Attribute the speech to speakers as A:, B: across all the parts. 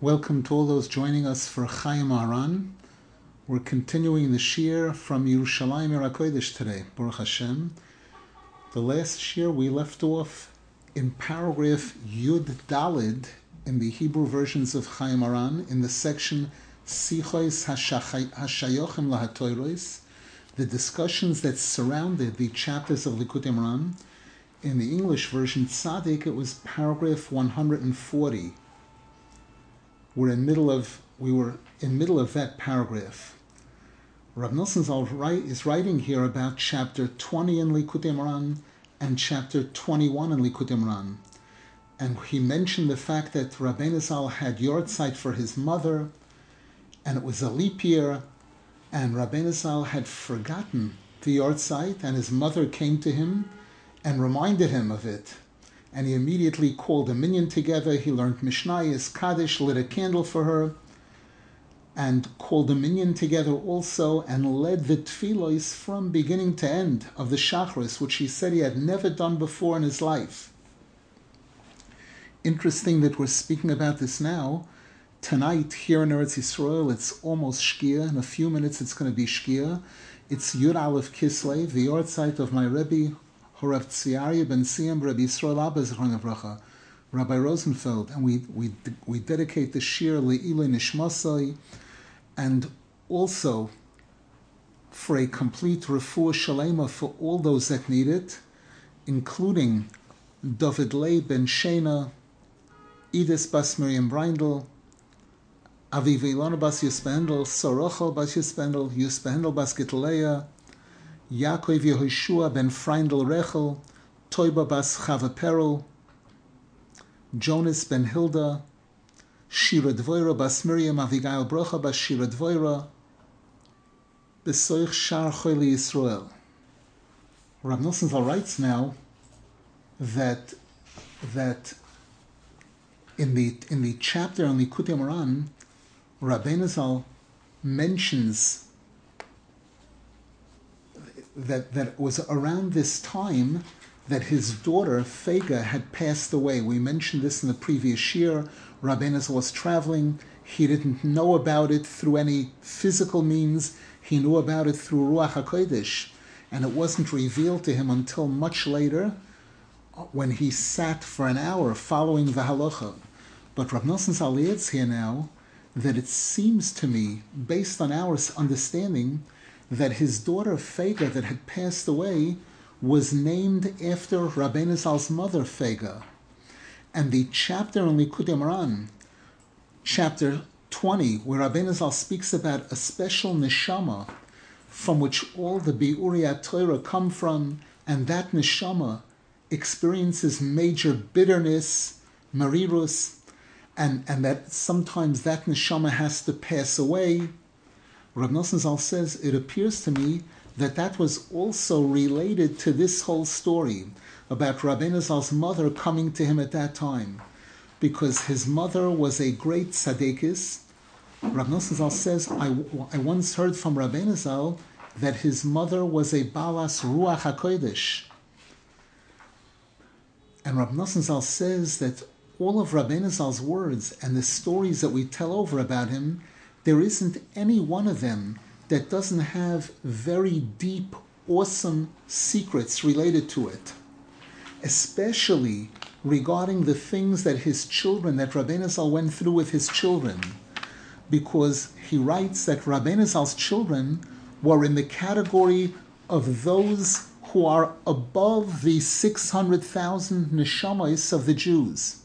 A: Welcome to all those joining us for Chayey Moharan. We're continuing the shir from Yerushalayim Yerakodesh today, Baruch Hashem. The last shir we left off in paragraph Yud Dalid in the Hebrew versions of Chayey Moharan in the section Sichois Hashayochim Lahatoirois, the discussions that surrounded the chapters of Likutei Moharan. In the English version Tzaddik, it was paragraph 140 we're in middle of we were in middle of that paragraph. Rav Zal is writing here about chapter 20 in Likutei Moharan and chapter 21 in Likutei Moharan. And he mentioned the fact that Rabbeinu Zal had yahrzeit for his mother, and it was a leap year, and Rabbeinu Zal had forgotten the yahrzeit, and his mother came to him and reminded him of it and he immediately called a minyan together. He learned Mishnayos, Kaddish, lit a candle for her, and called a minyan together also, and led the tefillos from beginning to end of the Shachris, which he said he had never done before in his life. Interesting that we're speaking about this now. Tonight, here in Eretz Yisrael, it's almost Shkia. In a few minutes, it's going to be Shkia. It's Yud Aleph Kislev, the yahrzeit of my Rebbe, Horav ben Siyam Rabbi Yisrael Abba Rabbi Rosenfeld, and we, we, we dedicate the Shir Le'ilei Nishmasai, and also for a complete refuah shalema for all those that need it, including David Lei ben Shena, Edith bas Miriam Breindel, Aviv Ilona bas Yuspendel, Sorochel bas Yuspendel, Yuspendel bas Gitleya, Yaakov Yehoshua ben Freindel Rechel, Toiba bas Chava Perel, Jonas ben Hilda, Shira Dvoira bas Miriam Avigail Brocha bas Shira Dvoira, Besoich Shar Choyli Yisrael. Rav Nosson writes now that that in the in the chapter on the Likutei Moharan, Rabbeinu Zal mentions that, that was around this time that his daughter Fega had passed away. We mentioned this in the previous year. Rabbeinu was traveling. He didn't know about it through any physical means. He knew about it through Ruach HaKodesh. And it wasn't revealed to him until much later when he sat for an hour following the halacha. But Rav Nosson Zal here now that it seems to me, based on our understanding, that his daughter Fega, that had passed away, was named after Rabbeinu Zal's mother Fega. And the chapter in Likutei Moharan, chapter 20, where Rabbeinu Zal speaks about a special neshama from which all the Bi'uriyat Torah come from, and that neshama experiences major bitterness, marirus, and, and that sometimes that neshama has to pass away, Rav Nosson Zal says, it appears to me that that was also related to this whole story about Rabbeinu Zal's mother coming to him at that time, because his mother was a great tzadikis. Rav Nosson Zal says, I, I once heard from Rabbeinu Zal that his mother was a balas ruach hakodesh. And Rav Nosson Zal says that all of Rabbeinu Zal's words and the stories that we tell over about him there isn't any one of them that doesn't have very deep, awesome secrets related to it, especially regarding the things that his children, that Rabbeinu went through with his children, because he writes that Rabbeinu children were in the category of those who are above the 600,000 neshamas of the Jews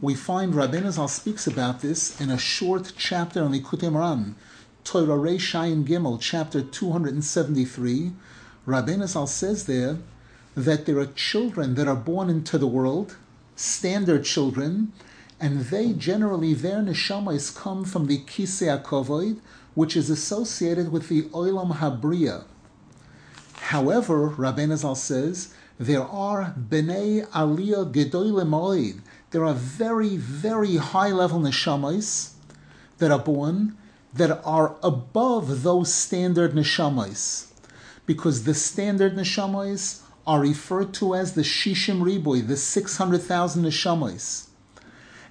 A: we find Rabbeinu Zal speaks about this in a short chapter on Likutei Moharan, Torah Reishayin Gimel, chapter 273. Rabbeinu Zal says there that there are children that are born into the world, standard children, and they generally, their neshamas come from the Kisei HaKovoid, which is associated with the Olam Habriya. However, Rabbeinu Zal says, there are Bnei Aliyah Gedoyle there are very, very high level neshamas that are born that are above those standard neshamas. Because the standard neshamas are referred to as the Shishim Riboy, the 600,000 neshamas.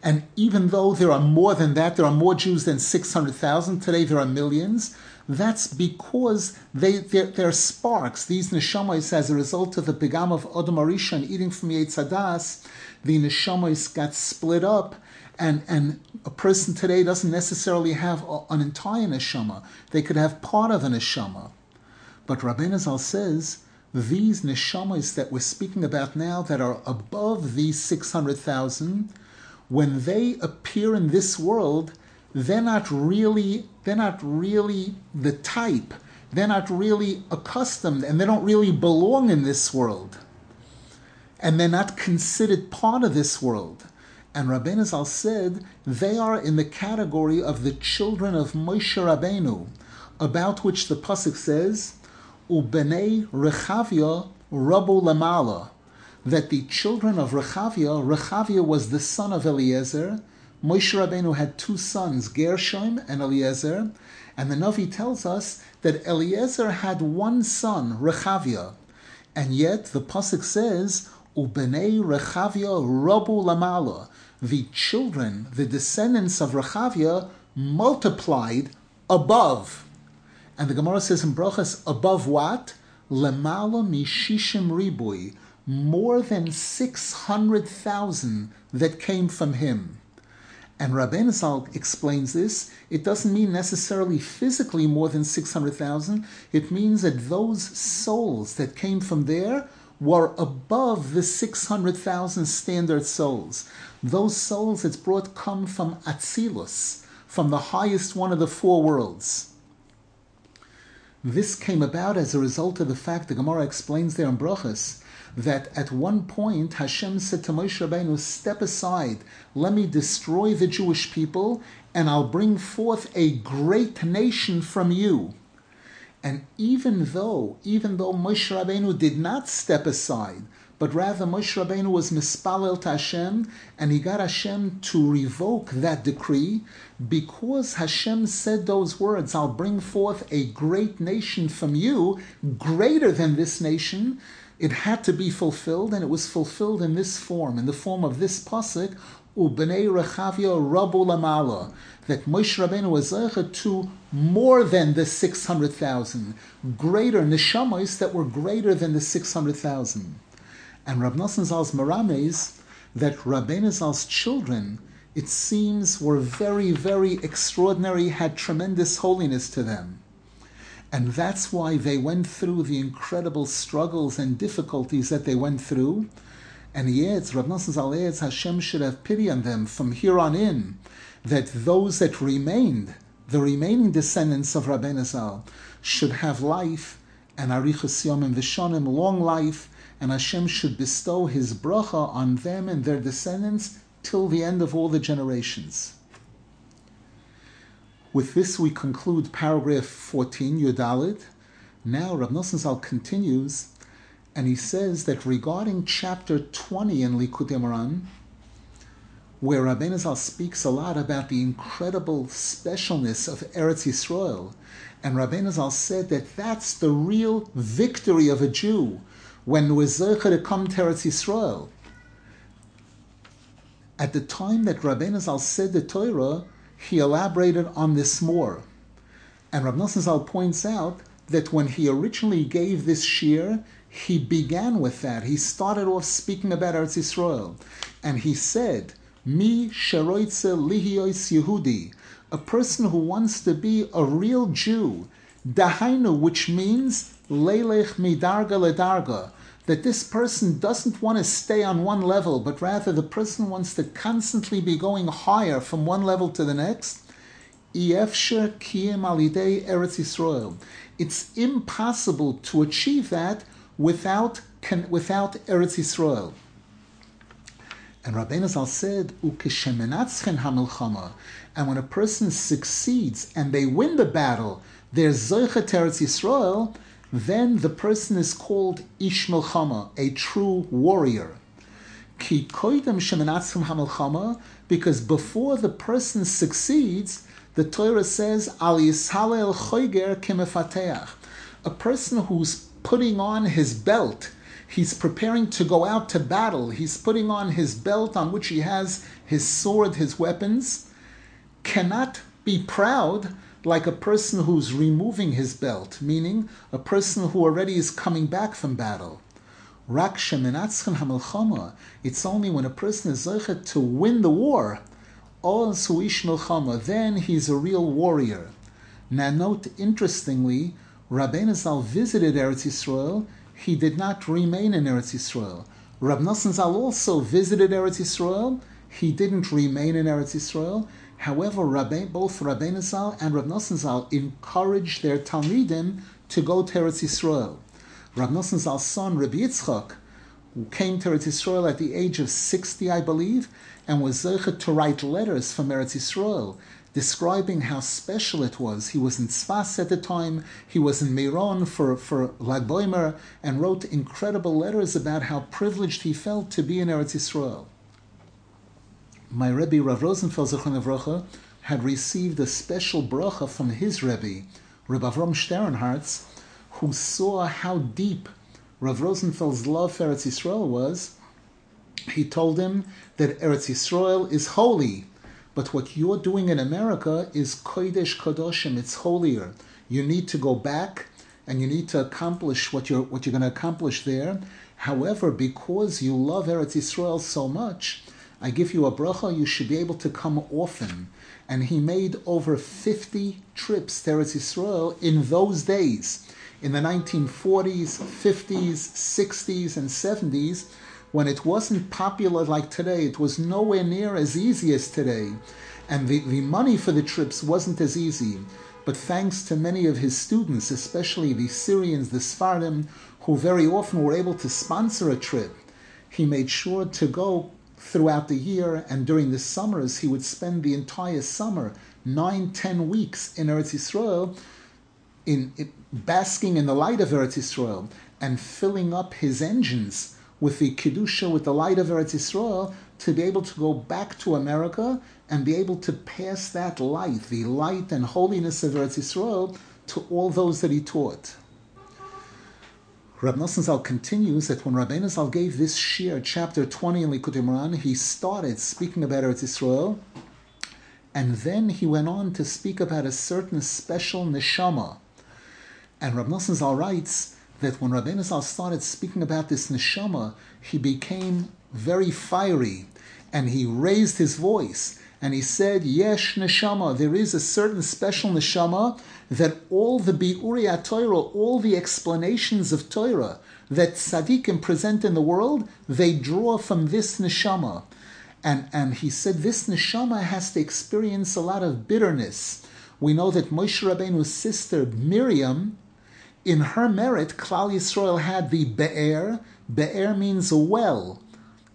A: And even though there are more than that, there are more Jews than 600,000, today there are millions, that's because they, they're, they're sparks. These neshamas, as a result of the pigam of Adam HaRishon eating from Etz HaDaas, the neshamas got split up and and a person today doesn't necessarily have an entire neshama. They could have part of a neshama. But Rabbeinu Zal says these neshamas that we're speaking about now that are above these 600,000, when they appear in this world, they're not really they're not really the type. They're not really accustomed and they don't really belong in this world. And they're not considered part of this world. And Rabbeinu Zal said they are in the category of the children of Moshe Rabbeinu, about which the pasuk says, "Ubenei Rechavia Rabu Lamala," that the children of Rechavia, Rechavia was the son of Eliezer. Moshe Rabbeinu had two sons, Gershom and Eliezer, and the Navi tells us that Eliezer had one son, Rechavia, and yet the pasuk says, "Ubenei Rechavia Rabu Lamala." the children, the descendants of Rechavia, multiplied above. And the Gemara says in Brachas, above what? Lemala mishishim ribui, more than 600,000 that came from him. And Rabbeinu Zal explains this. It doesn't mean necessarily physically more than 600,000. It means that those souls that came from there were above the 600,000 standard souls. Those souls it's brought come from Atzilus, from the highest one of the four worlds. This came about as a result of the fact, the Gemara explains there in Brachas, that at one point Hashem said to Moshe Rabbeinu, step aside, let me destroy the Jewish people, and I'll bring forth a great nation from you. And even though, even though Moshe Rabbeinu did not step aside, but rather Moshe Rabbeinu was mispalel to Hashem, and he got Hashem to revoke that decree, because Hashem said those words, I'll bring forth a great nation from you, greater than this nation, it had to be fulfilled, and it was fulfilled in this form, in the form of this pasuk, Ubenei Rechavia Rabu Lamala, that Moshe Rabbeinu was to more than the 600,000, greater neshamas that were greater than the 600,000. And Rab Nosson Zal's Marames, that Rabbeinu Zal's children, it seems, were very, very extraordinary, had tremendous holiness to them. And that's why they went through the incredible struggles and difficulties that they went through and adds, Rav Nosson Zal adds, Hashem should have pity on them from here on in, that those that remained, the remaining descendants of Rabbeinu Zal, should have life and arichas yomim v'shonim, long life, and Hashem should bestow His bracha on them and their descendants till the end of all the generations. With this, we conclude paragraph 14, Yudalit. Now, Rav Zal continues and he says that regarding chapter 20 in Likutei Moharan, where Rabbeinu Zal speaks a lot about the incredible specialness of Eretz Yisrael, and Rabbeinu Zal said that that's the real victory of a Jew when we're to come to Eretz Yisrael. At the time that Rabbeinu Zal said the Torah, he elaborated on this more. And Rabbi Nosson Zal points out that when he originally gave this shir, he began with that. He started off speaking about Eretz Yisrael, and he said, "Mi sheroitze lihiyos Yehudi," a person who wants to be a real Jew, dahainu, which means leilech midarga ledarga, that this person doesn't want to stay on one level, but rather the person wants to constantly be going higher from one level to the next. Efsher kiyem alidei Eretz Yisrael. It's impossible to achieve that without, without Eretz Yisrael. And Rabbeinu Zal said. And when a person succeeds and they win the battle, they're zoichet Eretz Yisrael, then the person is called ish milchama, a true warrior. Ki koidem shemenatzchem hamilchama, because before the person succeeds, the Torah says, al yishalel choiger. A person who's putting on his belt, He's preparing to go out to battle. He's putting on his belt on which he has his sword, his weapons. Cannot be proud like a person who's removing his belt, meaning a person who already is coming back from battle. It's only when a person is zeichet to win the war, then he's a real warrior. Now note, interestingly, Rabbeinu Zal visited Eretz Yisrael he did not remain in Eretz Yisrael. Rab Nosson Zal also visited Eretz Yisrael. He didn't remain in Eretz Yisrael. However, both Rabbeinu Zal and Rab Nosson Zal encouraged their Talmidim to go to Eretz Yisrael. Rab Nosson Zal's son, Rabbi Yitzchak, came to Eretz Yisrael at the age of 60, I believe, and was zeichet to write letters from Eretz Yisrael describing how special it was. He was in Tzfas at the time, he was in Meron for, for Lag Boimer, and wrote incredible letters about how privileged he felt to be in Eretz Yisrael. My Rebbe, Rav Rosenfeld Zechron had received a special bracha from his Rebbe, Rav Avram Sternhartz, who saw how deep Rav Rosenfeld's love for Eretz Yisrael was. He told him that Eretz Yisrael is holy, but what you're doing in America is Kodesh Kadoshim, it's holier. You need to go back and you need to accomplish what you're what you're going to accomplish there. However, because you love Eretz Yisrael so much, I give you a bracha, you should be able to come often. And he made over 50 trips to Eretz Yisrael in those days. In the 1940s, 50s, 60s, and 70s, when it wasn't popular like today, it was nowhere near as easy as today. And the, the money for the trips wasn't as easy. But thanks to many of his students, especially the Syrians, the Sephardim, who very often were able to sponsor a trip, he made sure to go throughout the year. And during the summers, he would spend the entire summer, nine, ten weeks in Eretz Yisrael, in, in basking in the light of Eretz Yisrael and filling up his engines with the Kedusha, with the light of Eretz Yisrael, to be able to go back to America and be able to pass that light, the light and holiness of Eretz Yisrael, to all those that he taught. Rab Nosson Zal continues that when Rabbeinu Zal gave this shir, chapter 20 in Likutei Moharan, he started speaking about Eretz Yisrael, and then he went on to speak about a certain special neshama. And Rab Nosson Zal writes that when Rabbeinu Zal started speaking about this neshama, he became very fiery, and he raised his voice, and he said, Yesh neshama, there is a certain special neshama that all the biuri Torah, all the explanations of Torah that tzaddikim present in the world, they draw from this neshama. And, and he said this neshama has to experience a lot of bitterness. We know that Moshe Rabbeinu's sister Miriam, in her merit, Klal Yisrael had the Be'er. Be'er means a well.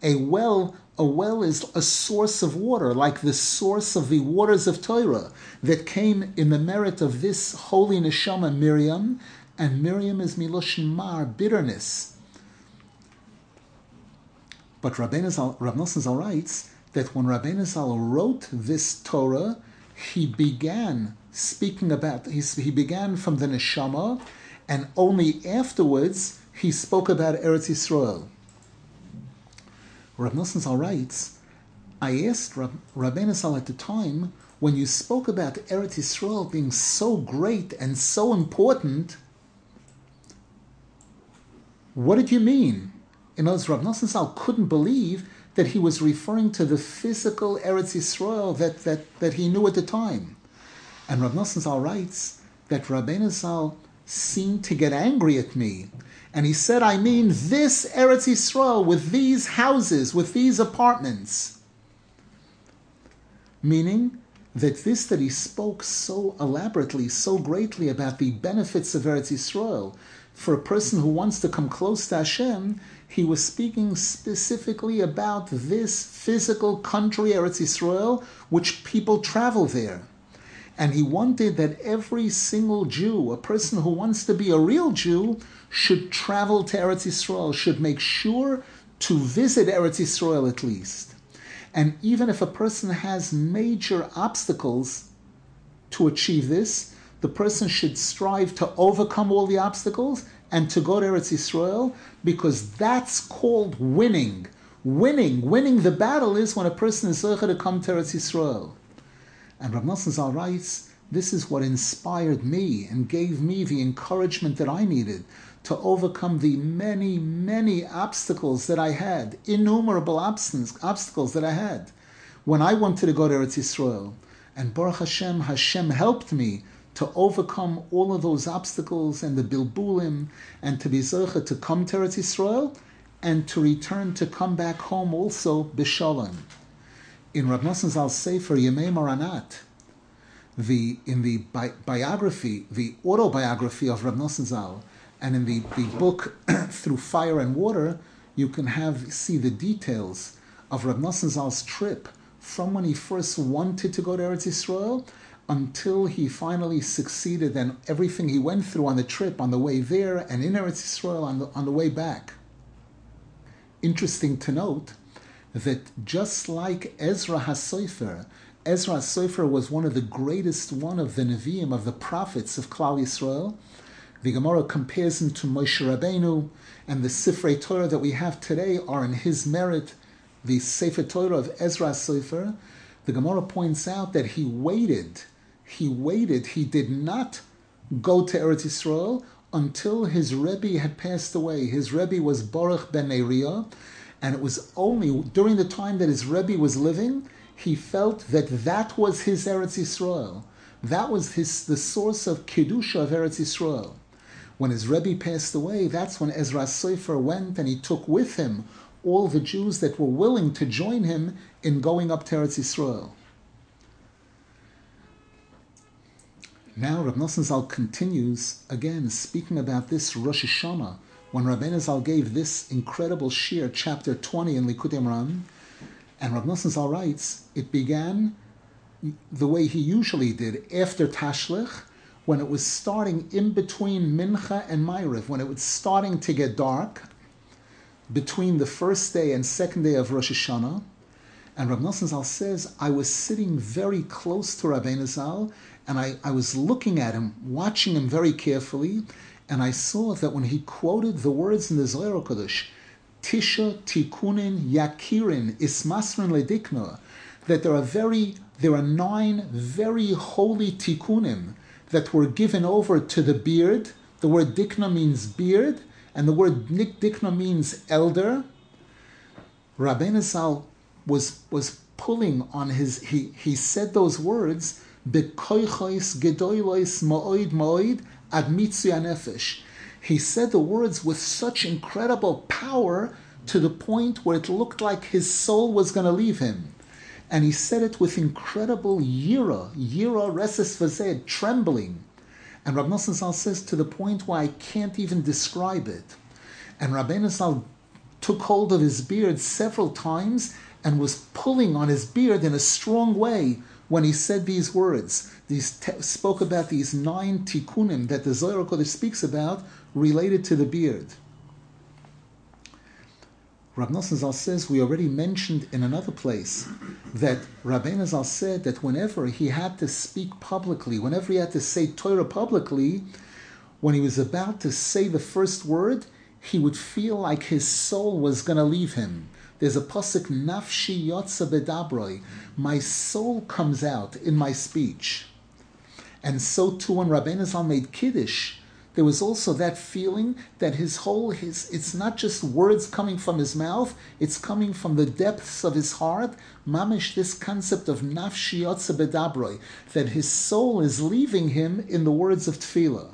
A: A well, a well is a source of water, like the source of the waters of Torah that came in the merit of this holy neshama Miriam, and Miriam is Miloshin Mar, bitterness. But Rabbeinu Nosson Zal writes that when Rabbeinu Zal wrote this Torah, he began speaking about, he, he began from the neshama, and only afterwards he spoke about Eretz Yisrael. Rav Nosson Zal writes, I asked Rab, Rabbeinu Zal at the time, when you spoke about Eretz Yisrael being so great and so important, what did you mean? In other words, Rav Nosson Zal couldn't believe that he was referring to the physical Eretz Yisrael that, that, that he knew at the time. And Rav Nosson Zal writes that Rabbeinu Zal seemed to get angry at me. And he said, I mean this Eretz Yisrael with these houses, with these apartments. Meaning that this that he spoke so elaborately, so greatly about the benefits of Eretz Yisrael, for a person who wants to come close to Hashem, he was speaking specifically about this physical country, Eretz Yisrael, which people travel there. And he wanted that every single Jew, a person who wants to be a real Jew, should travel to Eretz Yisrael, should make sure to visit Eretz Yisrael at least. And even if a person has major obstacles to achieve this, the person should strive to overcome all the obstacles and to go to Eretz Yisrael because that's called winning. Winning, winning the battle is when a person is to come to Eretz Yisrael. And Rav Nosson Zal writes, this is what inspired me and gave me the encouragement that I needed to overcome the many, many obstacles that I had, innumerable obstacles that I had when I wanted to go to Eretz Yisrael. And Baruch Hashem, Hashem helped me to overcome all of those obstacles and the bilbulim and to be zeicha to come to Eretz Yisrael and to return to come back home also b'shalom. In Rav Nosson Zal Sefer Yemei Moharnat, the in the bi- biography, the autobiography of Rav Nosson Zal, and in the, the book Through Fire and Water, you can have see the details of Rav Nosson Zal's trip from when he first wanted to go to Eretz Yisrael until he finally succeeded and everything he went through on the trip, on the way there, and in Eretz Yisrael on the, on the way back. Interesting to note that just like Ezra HaSofer, Ezra HaSofer was one of the greatest one of the Nevi'im, of the prophets of Klal Yisrael. The Gemara compares him to Moshe Rabbeinu, and the Sifrei Torah that we have today are in his merit. The Sefer Torah of Ezra HaSofer, the Gemara points out that he waited, he waited, he did not go to Eretz Yisrael until his Rebbe had passed away. His Rebbe was Baruch ben Neriah, and it was only during the time that his Rebbe was living, he felt that that was his Eretz Yisrael. That was his the source of Kedusha of Eretz Yisrael. When his Rebbe passed away, that's when Ezra Sofer went and he took with him all the Jews that were willing to join him in going up to Eretz Yisrael. Now Rav Nosson Zal continues again speaking about this Rosh Hashanah when Rabbeinu Zal gave this incredible shir, chapter 20 in Likutei Moharan, and Rav Nosson Zal writes, it began the way he usually did after Tashlich, when it was starting in between Mincha and Ma'ariv, when it was starting to get dark, between the first day and second day of Rosh Hashanah. And Rav Nosson Zal says, I was sitting very close to Rabbeinu Zal, and I, I was looking at him, watching him very carefully, and I saw that when he quoted the words in the Zohar Kodesh, Tisha Tikunin Yakirin Ismasrin Ledikna, that there are very there are nine very holy tikkunim that were given over to the beard. The word dikna means beard, and the word nik dikna means elder. Rabbi Zal was was pulling on his he he said those words Bekoichois gedoilois ma'oid ma'oid ad nefesh. He said the words with such incredible power to the point where it looked like his soul was going to leave him. And he said it with incredible yira, yira reses vazed, trembling. And Rabbi Nosson Zal says to the point where I can't even describe it. And Rabbi Zal took hold of his beard several times and was pulling on his beard in a strong way when he said these words. These te- spoke about these nine tikkunim that the Zohar Kodesh speaks about related to the beard. Rab Zal says we already mentioned in another place that Rabbeinu Zal said that whenever he had to speak publicly, whenever he had to say Torah publicly, when he was about to say the first word, he would feel like his soul was going to leave him. There's a pasuk nafshi yotza bedabroi. My soul comes out in my speech, and so too when Rabbeinu Zal made kiddush, there was also that feeling that his whole his it's not just words coming from his mouth, it's coming from the depths of his heart. Mamish, this concept of nafshi bedabroi, that his soul is leaving him in the words of tefillah.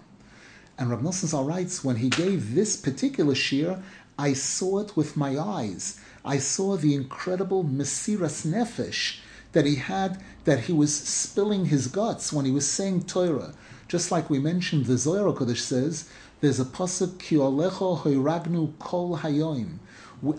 A: And Rav Nosson Zal writes, when he gave this particular shir, I saw it with my eyes. I saw the incredible Mesiras Nefesh that he had, that he was spilling his guts when he was saying Torah. Just like we mentioned, the Zohar Kodesh says, there's a pasuk, Ki olecho hoiragnu kol hayoim.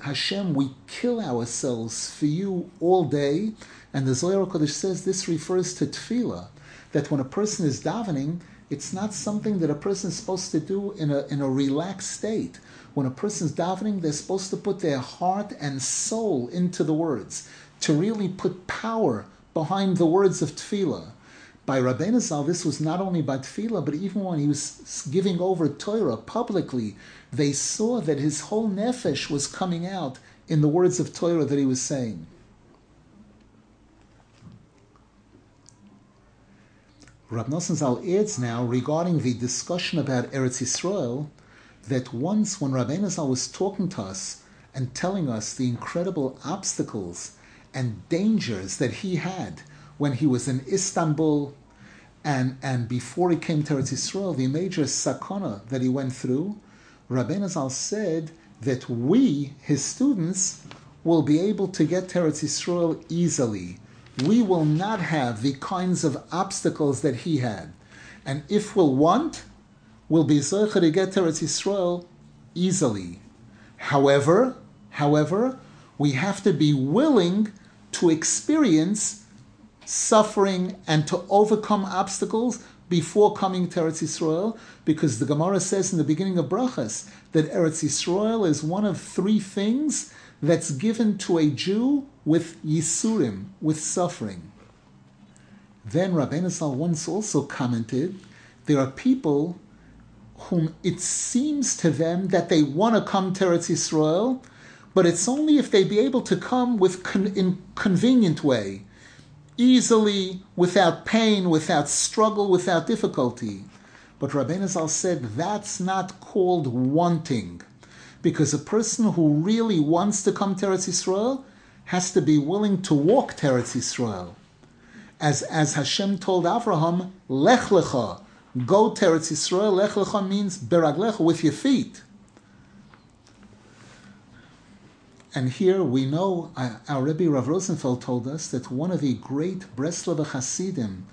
A: Hashem, we kill ourselves for you all day. And the Zohar Kodesh says this refers to tefillah, that when a person is davening, it's not something that a person is supposed to do in a, in a relaxed state. When a person's davening, they're supposed to put their heart and soul into the words, to really put power behind the words of tefillah. by Rabbeinu Zal, this was not only by tefillah, but even when he was giving over Torah publicly, they saw that his whole nefesh was coming out in the words of Torah that he was saying. Rab Nosson Zal adds now regarding the discussion about Eretz Yisrael that once when Rabbeinu Zal was talking to us and telling us the incredible obstacles and dangers that he had when he was in Istanbul and, and before he came to Eretz Yisrael, the major sakana that he went through, Rabbeinu Zal said that we, his students, will be able to get to Eretz Yisrael easily. We will not have the kinds of obstacles that he had. And if we'll want, we'll be Zocha to get to Eretz Yisrael easily. However, however, we have to be willing to experience suffering and to overcome obstacles before coming to Eretz Yisrael, because the Gemara says in the beginning of Brachas that Eretz Yisrael is one of three things that's given to a Jew with Yisurim, with suffering. Then Rabbeinu Zal once also commented, there are people whom it seems to them that they want to come to Eretz Yisrael, but it's only if they be able to come with con- in convenient way, easily, without pain, without struggle, without difficulty. But Rabbeinu Zal said that's not called wanting, because a person who really wants to come to Eretz Yisrael has to be willing to walk to Eretz Yisrael. As, as Hashem told Avraham, Lech Lecha, go to Eretz Yisrael. Lech Lecha means beraglecha, with your feet. And here we know, uh, our Rebbe Rav Rosenfeld told us that one of the great Breslov Hasidim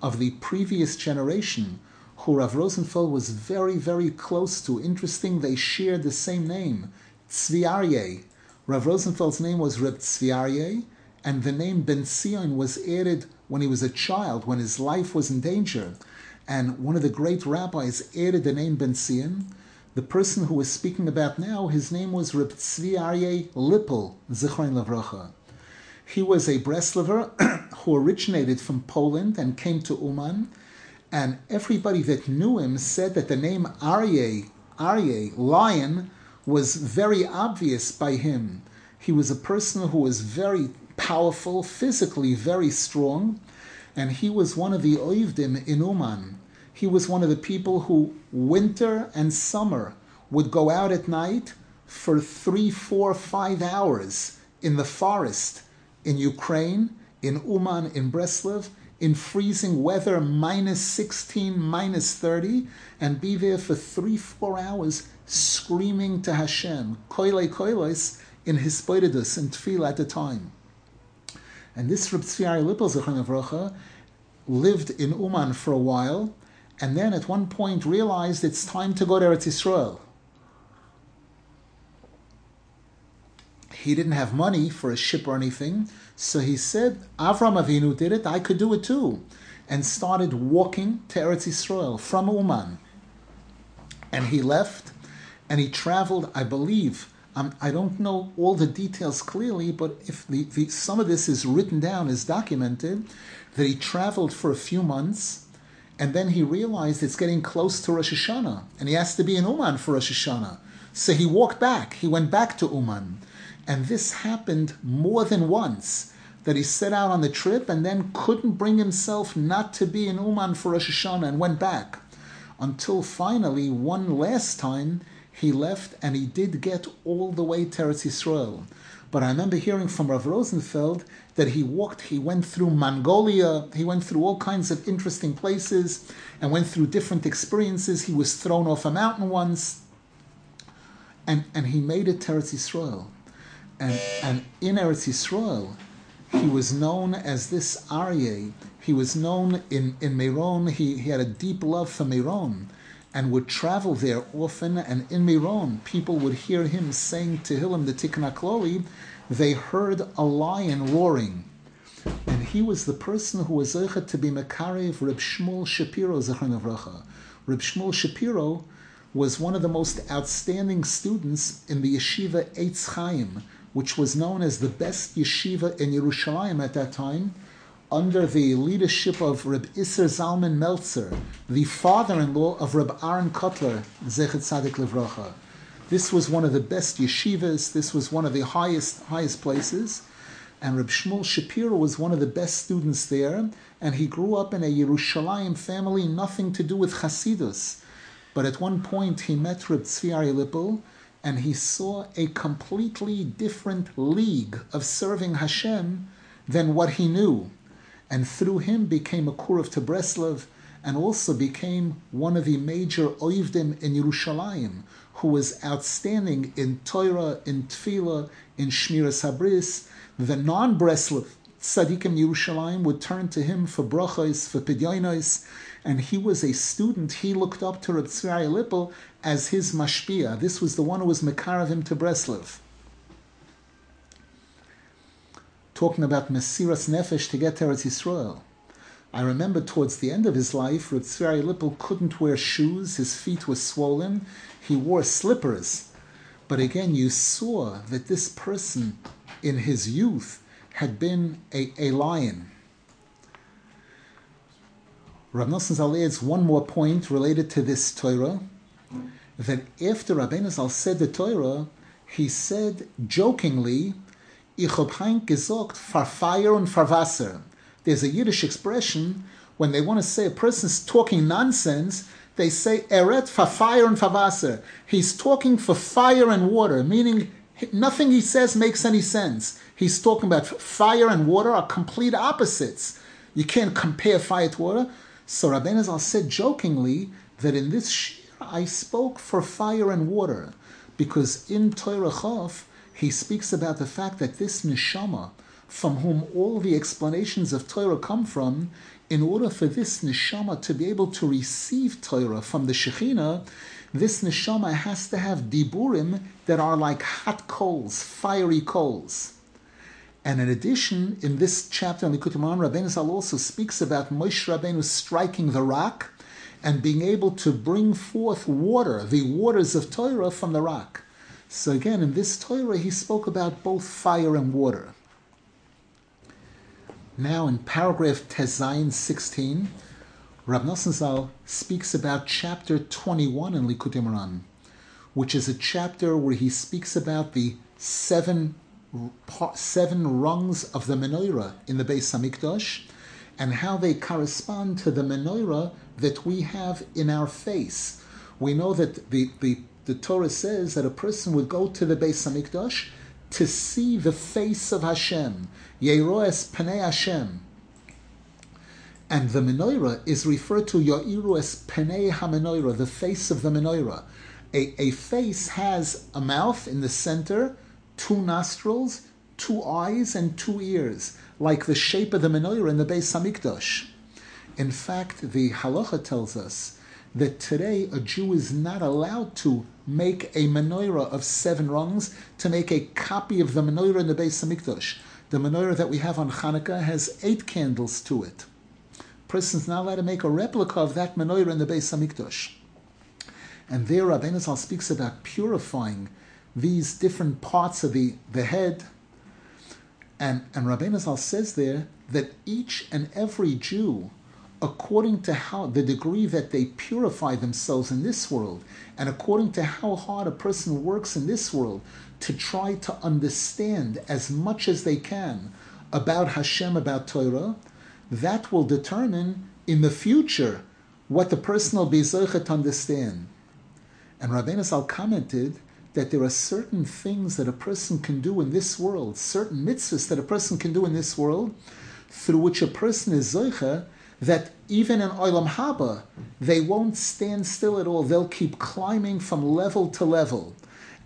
A: of the previous generation, who Rav Rosenfeld was very, very close to, interesting, they shared the same name, Tzvi Aryeh. Rav Rosenfeld's name was Reb Tzvi Aryeh, and the name Ben Zion was added when he was a child, when his life was in danger. And one of the great rabbis added the name Ben Zion, the person who we're speaking about now, his name was Reb Tzvi Aryeh Lippel, Zichron Lavracha. He was a Breslover who originated from Poland and came to Uman, and everybody that knew him said that the name Aryeh, Aryeh, lion, was very obvious by him. He was a person who was very powerful, physically very strong, and he was one of the Oivdim in Uman he was one of the people who, winter and summer, would go out at night for three, four, five hours in the forest in Ukraine, in Uman, in Breslov, in freezing weather, minus 16, minus 30, and be there for three, four hours screaming to Hashem, koile koiles, in Hispoididus, in Tefillah at the time. And this Reb Tzvi Lippel lived in Uman for a while, and then at one point realized it's time to go to Eretz Yisrael. He didn't have money for a ship or anything, so he said, Avram Avinu did it, I could do it too, and started walking to Eretz Yisrael from Uman. And he left, and he traveled, I believe, um, I don't know all the details clearly, but if the, the, some of this is written down, is documented, that he traveled for a few months, and then he realized it's getting close to Rosh Hashanah, and he has to be in Uman for Rosh Hashanah. So he walked back. He went back to Uman. And this happened more than once that he set out on the trip and then couldn't bring himself not to be in Uman for Rosh Hashanah and went back. Until finally, one last time, he left and he did get all the way to Eretz Yisrael. But I remember hearing from Rav Rosenfeld that he walked, he went through Mongolia, he went through all kinds of interesting places and went through different experiences. He was thrown off a mountain once, and, and he made it to Eretz Yisrael. And, and in Eretz Yisrael, he was known as this Aryeh. He was known in, in Meron, he, he had a deep love for Meron and would travel there often. And in Miron, people would hear him saying to Tehillim, the Tikkun HaKloli, they heard a lion roaring. And he was the person who was to be Makarev Reb Shmuel Shapiro Zechron Avracha. Reb Shmuel Shapiro was one of the most outstanding students in the yeshiva Eitz Chaim, which was known as the best yeshiva in Yerushalayim at that time. Under the leadership of Reb Isser Zalman Meltzer, the father-in-law of Reb Aaron Kotler, Zechet Tzadik Livrocha. This was one of the best yeshivas. This was one of the highest highest places, and Reb Shmuel Shapiro was one of the best students there. And he grew up in a Yerushalayim family, nothing to do with Hasidus. But at one point, he met Reb Tzvi Lippel, and he saw a completely different league of serving Hashem than what he knew and through him became a Kurev to Breslov, and also became one of the major Oivdim in Yerushalayim, who was outstanding in Torah, in Tefillah, in Shmiras Habris. The non-Breslov tzaddikim Yerushalayim would turn to him for brachos, for pidyonos, and he was a student. He looked up to Tzvi Lippel as his mashpia. This was the one who was mekarav him to Breslov talking about Mesiras Nefesh to get to Eretz Yisrael. I remember towards the end of his life, Rav Tzvi Lippel couldn't wear shoes, his feet were swollen, he wore slippers. But again, you saw that this person in his youth had been a, a lion. Rav Nosson adds one more point related to this Torah, that after Rabbeinu Zal said the Torah, he said jokingly, Ich hab gesagt, fire and for Wasser. There's a Yiddish expression when they want to say a person's talking nonsense, they say eret for fire and for Wasser. He's talking for fire and water, meaning nothing he says makes any sense. He's talking about fire and water are complete opposites. You can't compare fire to water. So Rabbeinu Zal said jokingly that in this shir I spoke for fire and water, because in Torah Chof he speaks about the fact that this neshama, from whom all the explanations of Torah come from, in order for this neshama to be able to receive Torah from the Shekhinah, this neshama has to have diburim that are like hot coals, fiery coals. And in addition, in this chapter in Likutei Moharan, Rabbeinu Zal also speaks about Moshe Rabbeinu striking the rock and being able to bring forth water, the waters of Torah from the rock. So again, in this Torah, he spoke about both fire and water. Now, in paragraph Tezayin 16, Rab Nosson Zal speaks about chapter 21 in Likutei Moharan, which is a chapter where he speaks about the seven, seven rungs of the menorah in the Beis Hamikdash and how they correspond to the menorah that we have in our face. We know that the, the the Torah says that a person would go to the Beis Hamikdash to see the face of Hashem, Yeroes Panei Hashem. And the menorah is referred to Yoiru es Panei HaMenorah, the face of the menorah. A, a face has a mouth in the center, two nostrils, two eyes, and two ears, like the shape of the menorah in the Beis Hamikdash. In fact, the halacha tells us that today a Jew is not allowed to make a menorah of seven rungs, to make a copy of the menorah in the Beis Hamikdash. The menorah that we have on Hanukkah has eight candles to it. Person's not allowed to make a replica of that menorah in the Beis Hamikdash. And there Rabbeinu Zal speaks about purifying these different parts of the, the head. And, and Zal says there that each and every Jew according to how the degree that they purify themselves in this world, and according to how hard a person works in this world to try to understand as much as they can about Hashem, about Torah, that will determine in the future what the person will be to understand. And Rabbeinu Zal commented that there are certain things that a person can do in this world, certain mitzvahs that a person can do in this world, through which a person is zoicha that even in Olam Haba, they won't stand still at all. They'll keep climbing from level to level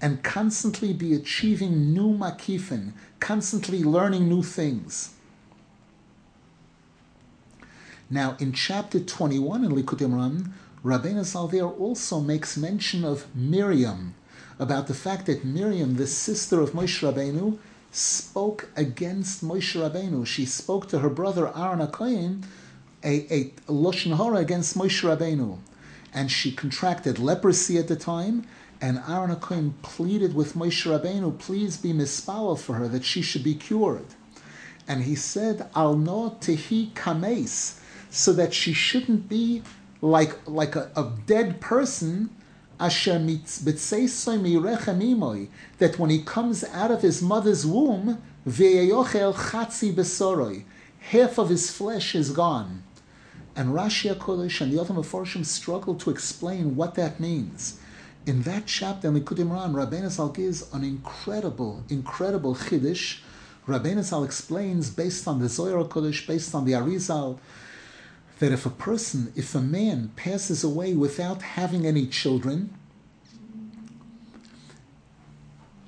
A: and constantly be achieving new makifin, constantly learning new things. Now, in chapter 21 in Likutei Moharan, Rabbeinu Zal also makes mention of Miriam, about the fact that Miriam, the sister of Moshe Rabbeinu, spoke against Moshe Rabbeinu. She spoke to her brother Aaron HaKoyin a, a lashon hara against Moshe Rabbeinu, and she contracted leprosy at the time. And Aaron HaKohen pleaded with Moshe Rabbeinu, please be mispalel for her, that she should be cured. and he said, Al no tehi kames, so that she shouldn't be like, like a, a dead person, that when he comes out of his mother's womb, half of his flesh is gone. And Rashi HaKodesh and the other Mefarshim struggle to explain what that means. In that chapter in Likutei Moharan, Rabbeinu Zal gives an incredible, incredible chiddush. Rabbeinu Zal explains, based on the Zohar Kodesh, based on the Arizal, that if a person, if a man passes away without having any children,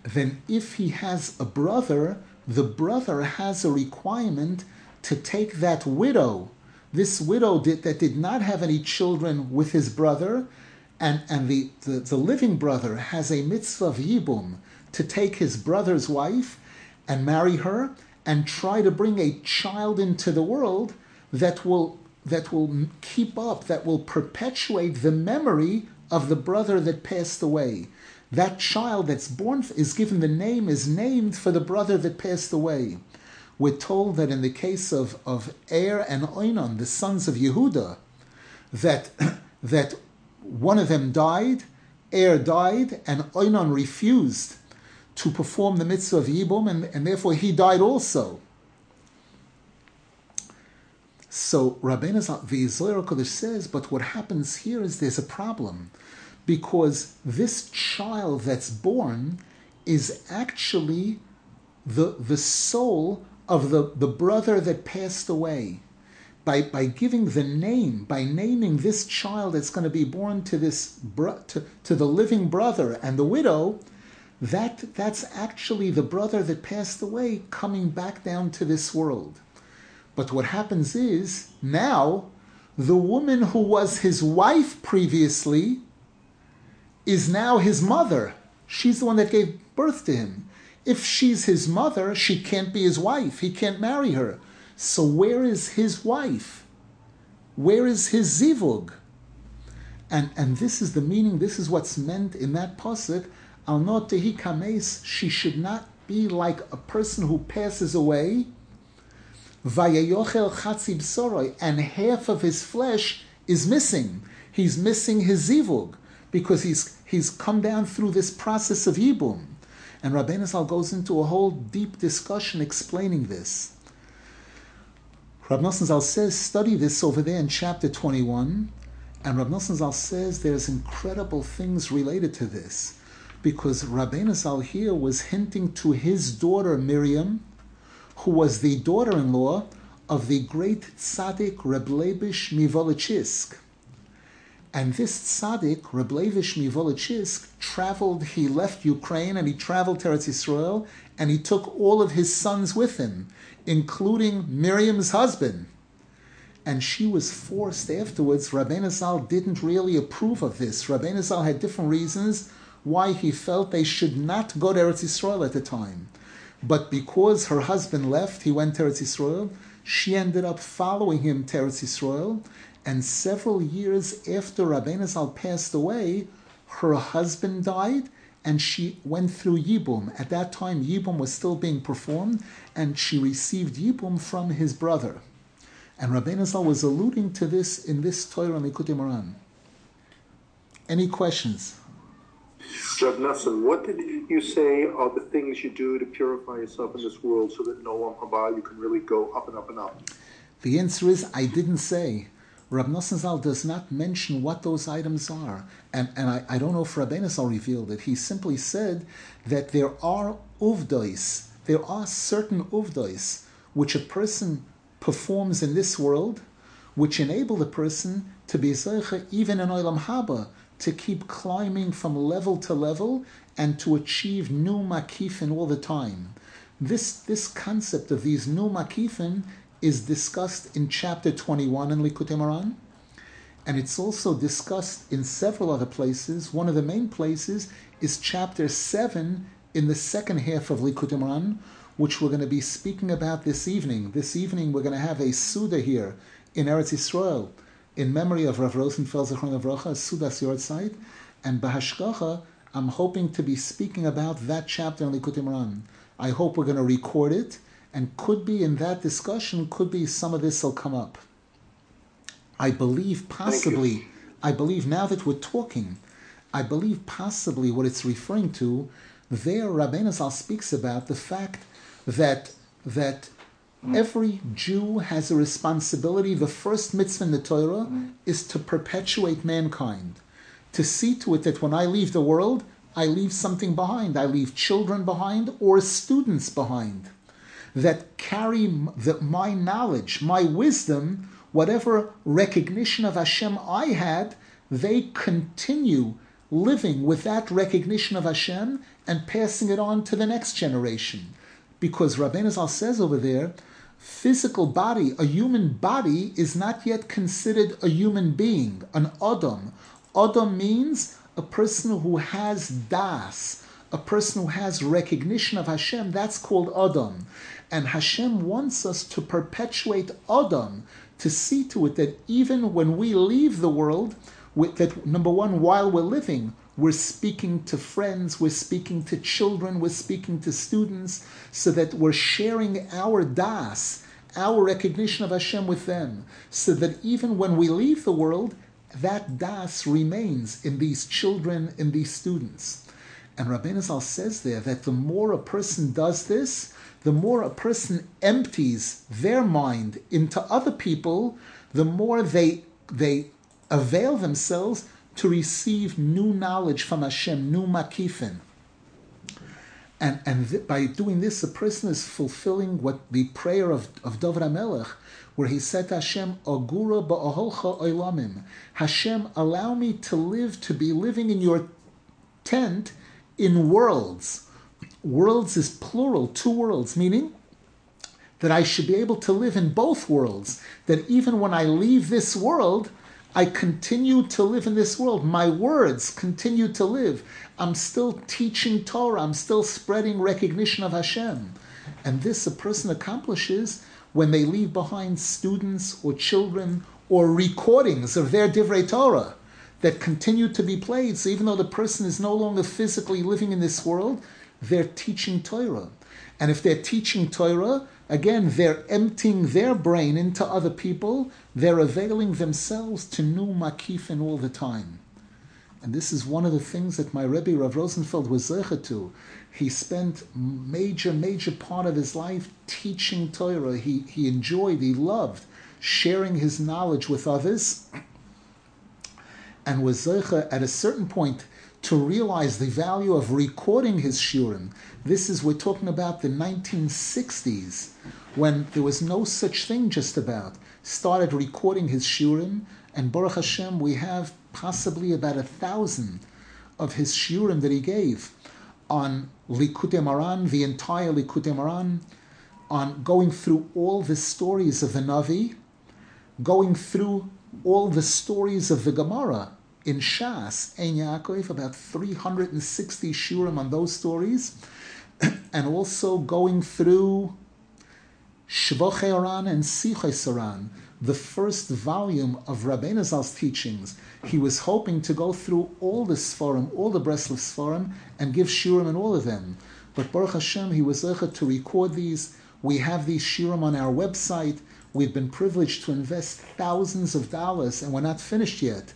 A: then if he has a brother, the brother has a requirement to take that widow, this widow did, that did not have any children with his brother, and, and the, the, the living brother has a mitzvah of yibum to take his brother's wife and marry her and try to bring a child into the world that will that will keep up, that will perpetuate the memory of the brother that passed away. That child that's born is given the name, is named for the brother that passed away. We're told that in the case of, of Er and Oinon, the sons of Yehuda, that, that one of them died, Er died, and Oinon refused to perform the mitzvah of Yibum, and, and therefore he died also. So Rabbeinu the Zohar Kodesh says, but what happens here is there's a problem, because this child that's born is actually the the soul of the, the brother that passed away. By, by giving the name, by naming this child that's going to be born to this to, to the living brother and the widow, that that's actually the brother that passed away coming back down to this world. But what happens is now the woman who was his wife previously is now his mother. She's the one that gave birth to him. If she's his mother, she can't be his wife. He can't marry her. So where is his wife? Where is his zivug? And, and this is the meaning, this is what's meant in that pasuk. Al not tehi kames, she should not be like a person who passes away Vayayochel chatzib soroi, and half of his flesh is missing. He's missing his zivug because he's he's come down through this process of yibum. And Rabbeinu Zal goes into a whole deep discussion explaining this. Rabbi Nosson Zal says, study this over there in chapter 21. And Rabbi Nosson Zal says there's incredible things related to this. Because Rabbeinu Zal here was hinting to his daughter Miriam, who was the daughter-in-law of the great tzaddik Reb Lebish Mivolichisk. And this tzaddik, Reb Levish Mivolichisk, traveled, he left Ukraine and he traveled to Eretz Yisrael and he took all of his sons with him, including Miriam's husband. And she was forced afterwards. Rabbeinu Zal didn't really approve of this. Rabbeinu Zal had different reasons why he felt they should not go to Eretz Yisrael at the time. But because her husband left, he went to Eretz Yisrael. She ended up following him to Eretz Yisrael. And several years after Rabbeinu Zal passed away, her husband died and she went through Yibum. At that time, Yibum was still being performed, and she received Yibum from his brother. And Rabbeinu Zal was alluding to this in this Torah and Likutei Moharan. Any questions?
B: Reb Nasan, what did you say are the things you do to purify yourself in this world so that olam haba you can really go up and up and up?
A: The answer is I didn't say. Rab Nosson Zal does not mention what those items are. And, and I, I don't know if Rabbeinu Zal revealed it. He simply said that there are uvdois, there are certain uvdois which a person performs in this world, which enable the person to be zeicha even in olam haba, to keep climbing from level to level and to achieve new makifin all the time. This, this concept of these new makifin is discussed in chapter 21 in Likutei Moharan, and it's also discussed in several other places. One of the main places is chapter 7 in the second half of Likutei Moharan, which we're going to be speaking about this evening. This evening we're going to have a Suda here in Eretz Yisrael in memory of Rav Rosenfeld Zechron Avrocha, Sudas Yortzeit, and Bahashgacha, I'm hoping to be speaking about that chapter in Likutei Moharan. I hope we're going to record it, And could be in that discussion, could be some of this will come up. I believe possibly, I believe now that we're talking, I believe possibly what it's referring to, there Rabbeinu Zal speaks about the fact that that every Jew has a responsibility. The first mitzvah in the Torah is to perpetuate mankind, to see to it that when I leave the world, I leave something behind. I leave children behind or students behind that carry the, my knowledge, my wisdom, whatever recognition of Hashem I had, they continue living with that recognition of Hashem and passing it on to the next generation. Because Rabbeinu Zal says over there, physical body, a human body, is not yet considered a human being, an Adam. Adam means a person who has das, a person who has recognition of Hashem, that's called Adam. And Hashem wants us to perpetuate Adam, to see to it that even when we leave the world, that number one, while we're living, we're speaking to friends, we're speaking to children, we're speaking to students, so that we're sharing our das, our recognition of Hashem with them, so that even when we leave the world, that das remains in these children, in these students. And Rabbeinu Zal says there that the more a person does this, the more a person empties their mind into other people, the more they they avail themselves to receive new knowledge from Hashem, new makifin. And, and th- by doing this, a person is fulfilling what the prayer of, of David HaMelech, where he said to Hashem, Agura ba'aholcha oilamim. Hashem, allow me to live, to be living in your tent in worlds. Worlds is plural, two worlds, meaning that I should be able to live in both worlds. That even when I leave this world, I continue to live in this world. My words continue to live. I'm still teaching Torah. I'm still spreading recognition of Hashem. And this a person accomplishes when they leave behind students or children or recordings of their Divrei Torah that continue to be played. So even though the person is no longer physically living in this world, they're teaching Torah. And if they're teaching Torah, again, they're emptying their brain into other people. They're availing themselves to new makifin all the time. And this is one of the things that my Rebbe Rav Rosenfeld was zecher to. He spent major, major part of his life teaching Torah. He, he enjoyed, he loved sharing his knowledge with others, and was zecher at a certain point to realize the value of recording his shurim. This is we're talking about the 1960s when there was no such thing just about. Started recording his shurim, and Baruch Hashem, we have possibly about a thousand of his shurim that he gave on Likutei Moharan, the entire Likutei Moharan, on going through all the stories of the Navi, going through all the stories of the Gemara in Shas, Ein Yaakov, about 360 shurim on those stories, and also going through Shivchei HaRan and Sichos HaRan, the first volume of Rabbeinu Zal's teachings. He was hoping to go through all the Sforim, all the Breslov Sforim, and give Shurim in all of them. But Baruch Hashem, he was able to record these. We have these Shurim on our website. We've been privileged to invest thousands of dollars, and we're not finished yet,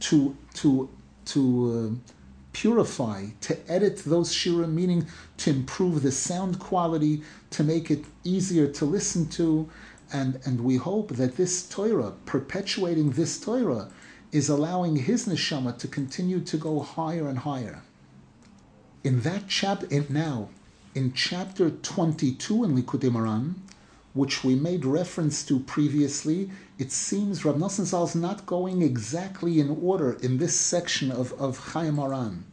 A: to to to uh, purify, to edit those Shurim, meaning to improve the sound quality, to make it easier to listen to and, and we hope that this Torah, perpetuating this Torah, is allowing his neshama to continue to go higher and higher. In that chapter, now, in chapter 22 in Likutei Moharan, which we made reference to previously, it seems Rav Nosson Zal is not going exactly in order in this section of, of Chayei Moharan.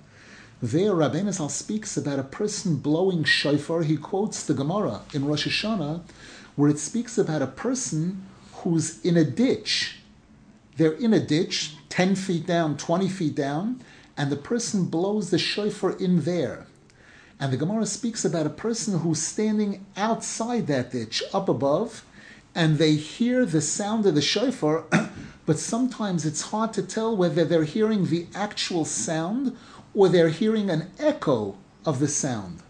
A: There, Rabbeinu Zal speaks about a person blowing shofar. He quotes the Gemara in Rosh Hashanah, where it speaks about a person who's in a ditch. They're in a ditch, 10 feet down, 20 feet down, and the person blows the shofar in there. And the Gemara speaks about a person who's standing outside that ditch, up above, and they hear the sound of the shofar, but sometimes it's hard to tell whether they're hearing the actual sound or they're hearing an echo of the sound.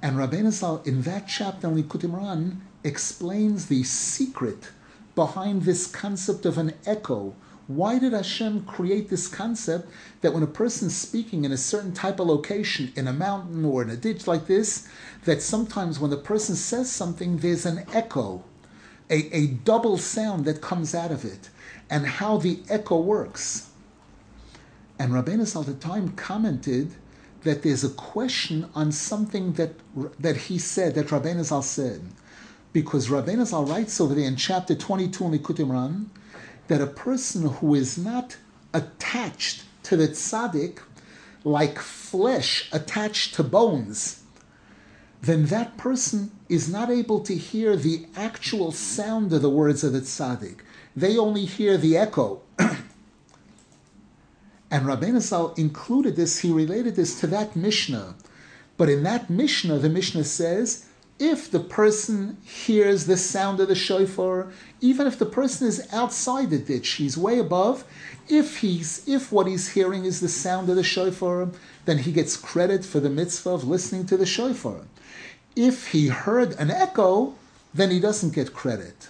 A: And Rabbeinu Zal, in that chapter in Likutei Moharan, explains the secret behind this concept of an echo. Why did Hashem create this concept that when a person's speaking in a certain type of location, in a mountain or in a ditch like this, that sometimes when the person says something, there's an echo, a, a double sound that comes out of it, and how the echo works. And Rabbeinu Zal at the time commented that there's a question on something that that he said, that Rabbeinu Zal said. Because Rabbeinu Zal writes over there in chapter 22 in Likutei Moharan that a person who is not attached to the tzaddik like flesh attached to bones, then that person is not able to hear the actual sound of the words of the tzaddik. They only hear the echo. And Rabbeinu Zal included this, he related this to that Mishnah. But in that Mishnah, the Mishnah says, if the person hears the sound of the shofar, even if the person is outside the ditch, he's way above, if he's if what he's hearing is the sound of the shofar, then he gets credit for the mitzvah of listening to the shofar. If he heard an echo, then he doesn't get credit.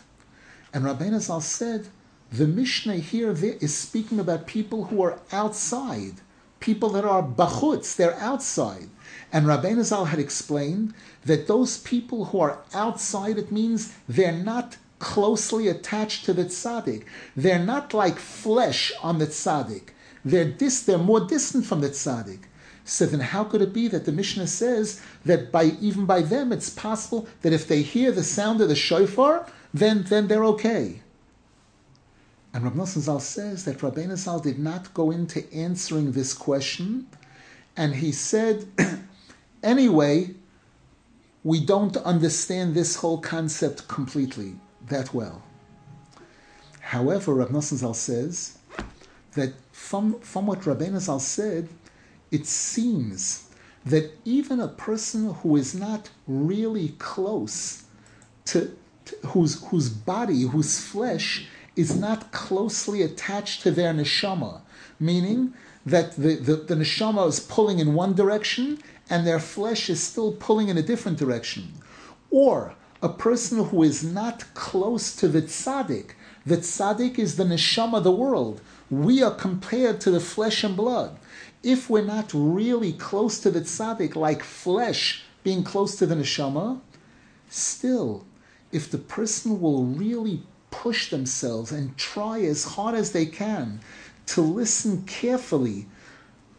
A: And Rabbeinu Zal said, the Mishnah here is speaking about people who are outside, people that are bachutz, they're outside. And Rabbeinu Zal had explained that those people who are outside, it means they're not closely attached to the tzaddik. They're not like flesh on the tzaddik. They're, dis, they're more distant from the tzaddik. So then how could it be that the Mishnah says that by even by them it's possible that if they hear the sound of the shofar, then, then they're okay? And Rabbi Nosson Zal says that Rabbeinu Zal did not go into answering this question, and he said, anyway, we don't understand this whole concept completely that well. However, Rabbi Nosson Zal says that from, from what Rabbeinu Zal said, it seems that even a person who is not really close to, to whose, whose body, whose flesh is not closely attached to their neshama, meaning that the, the, the neshama is pulling in one direction and their flesh is still pulling in a different direction. Or a person who is not close to the tzaddik, the tzaddik is the neshama of the world. We are compared to the flesh and blood. If we're not really close to the tzaddik, like flesh being close to the neshama, still, if the person will really push themselves and try as hard as they can to listen carefully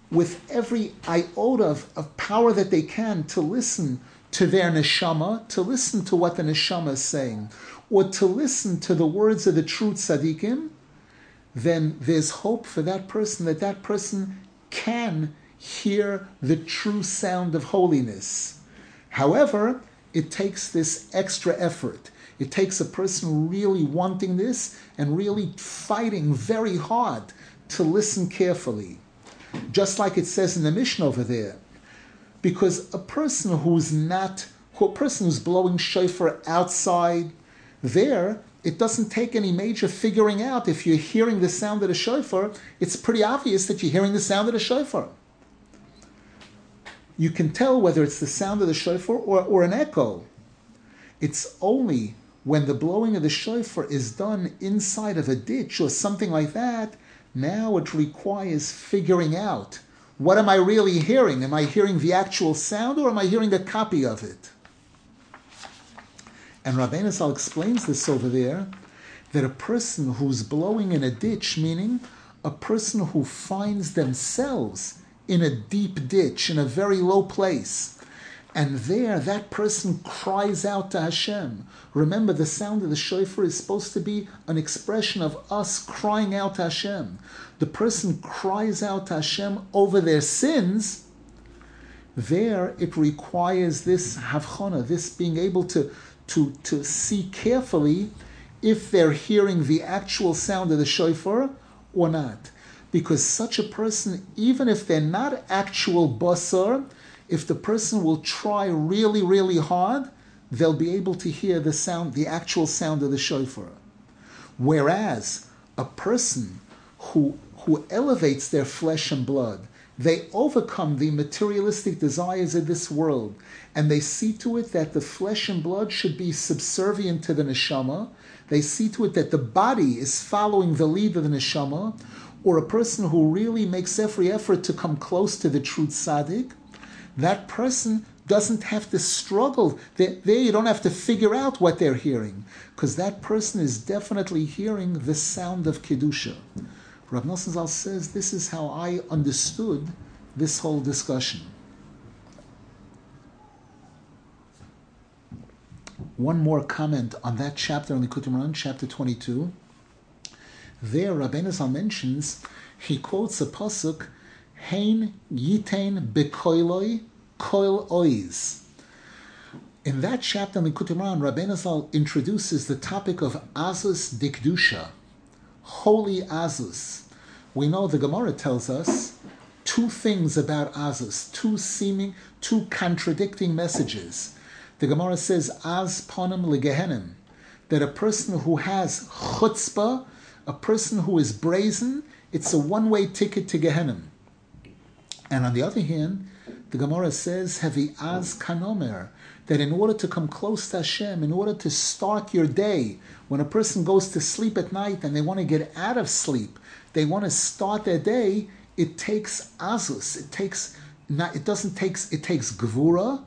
A: with every iota of, of power that they can to listen to their neshama, to listen to what the neshama is saying, or to listen to the words of the true tzaddikim, then there's hope for that person that that person can hear the true sound of holiness. However, it takes this extra effort. It takes a person really wanting this and really fighting very hard to listen carefully. Just like it says in the Mishnah over there. Because a person who's not, a person who's blowing shofar outside, there, it doesn't take any major figuring out. If you're hearing the sound of the shofar, it's pretty obvious that you're hearing the sound of the shofar. You can tell whether it's the sound of the shofar or, or an echo. It's only when the blowing of the shofar is done inside of a ditch or something like that, now it requires figuring out what am I really hearing? Am I hearing the actual sound or am I hearing a copy of it? And Rabbeinu Zal explains this over there that a person who's blowing in a ditch, meaning a person who finds themselves in a deep ditch, in a very low place, and there, that person cries out to Hashem. Remember, the sound of the shofar is supposed to be an expression of us crying out to Hashem. The person cries out to Hashem over their sins. There, it requires this havchona, this being able to, to, to see carefully if they're hearing the actual sound of the shofar or not. Because such a person, even if they're not actual basar, if the person will try really, really hard, they'll be able to hear the sound, the actual sound of the shofar. Whereas a person who, who elevates their flesh and blood They overcome the materialistic desires of this world, and they see to it that the flesh and blood should be subservient to the neshama. They see to it that the body is following the lead of the neshama, or a person who really makes every effort to come close to the true tzaddik. That person doesn't have to struggle. There, you don't have to figure out what they're hearing, because that person is definitely hearing the sound of Kedusha. Rav Nosson Zal says this is how I understood this whole discussion. One more comment on that chapter on Likutei Moharan, chapter 22. There, Rabbeinu Zal mentions, he quotes a pasuk, Hein yitain bekoiloi koil ois. In that chapter in Likutei Moharan, Rabbeinu Zal introduces the topic of Azus Dikdusha, holy Azus. We know the Gemara tells us two things about Azus, two seeming, two contradicting messages. The Gemara says, "As ponim legehenim, that a person who has chutzpah, a person who is brazen, it's a one-way ticket to Gehenim. And on the other hand, the Gemara says, Hevi az kanomer, that in order to come close to Hashem, in order to start your day, when a person goes to sleep at night and they want to get out of sleep, they want to start their day, it takes azus. It takes not, it doesn't takes it takes gvura,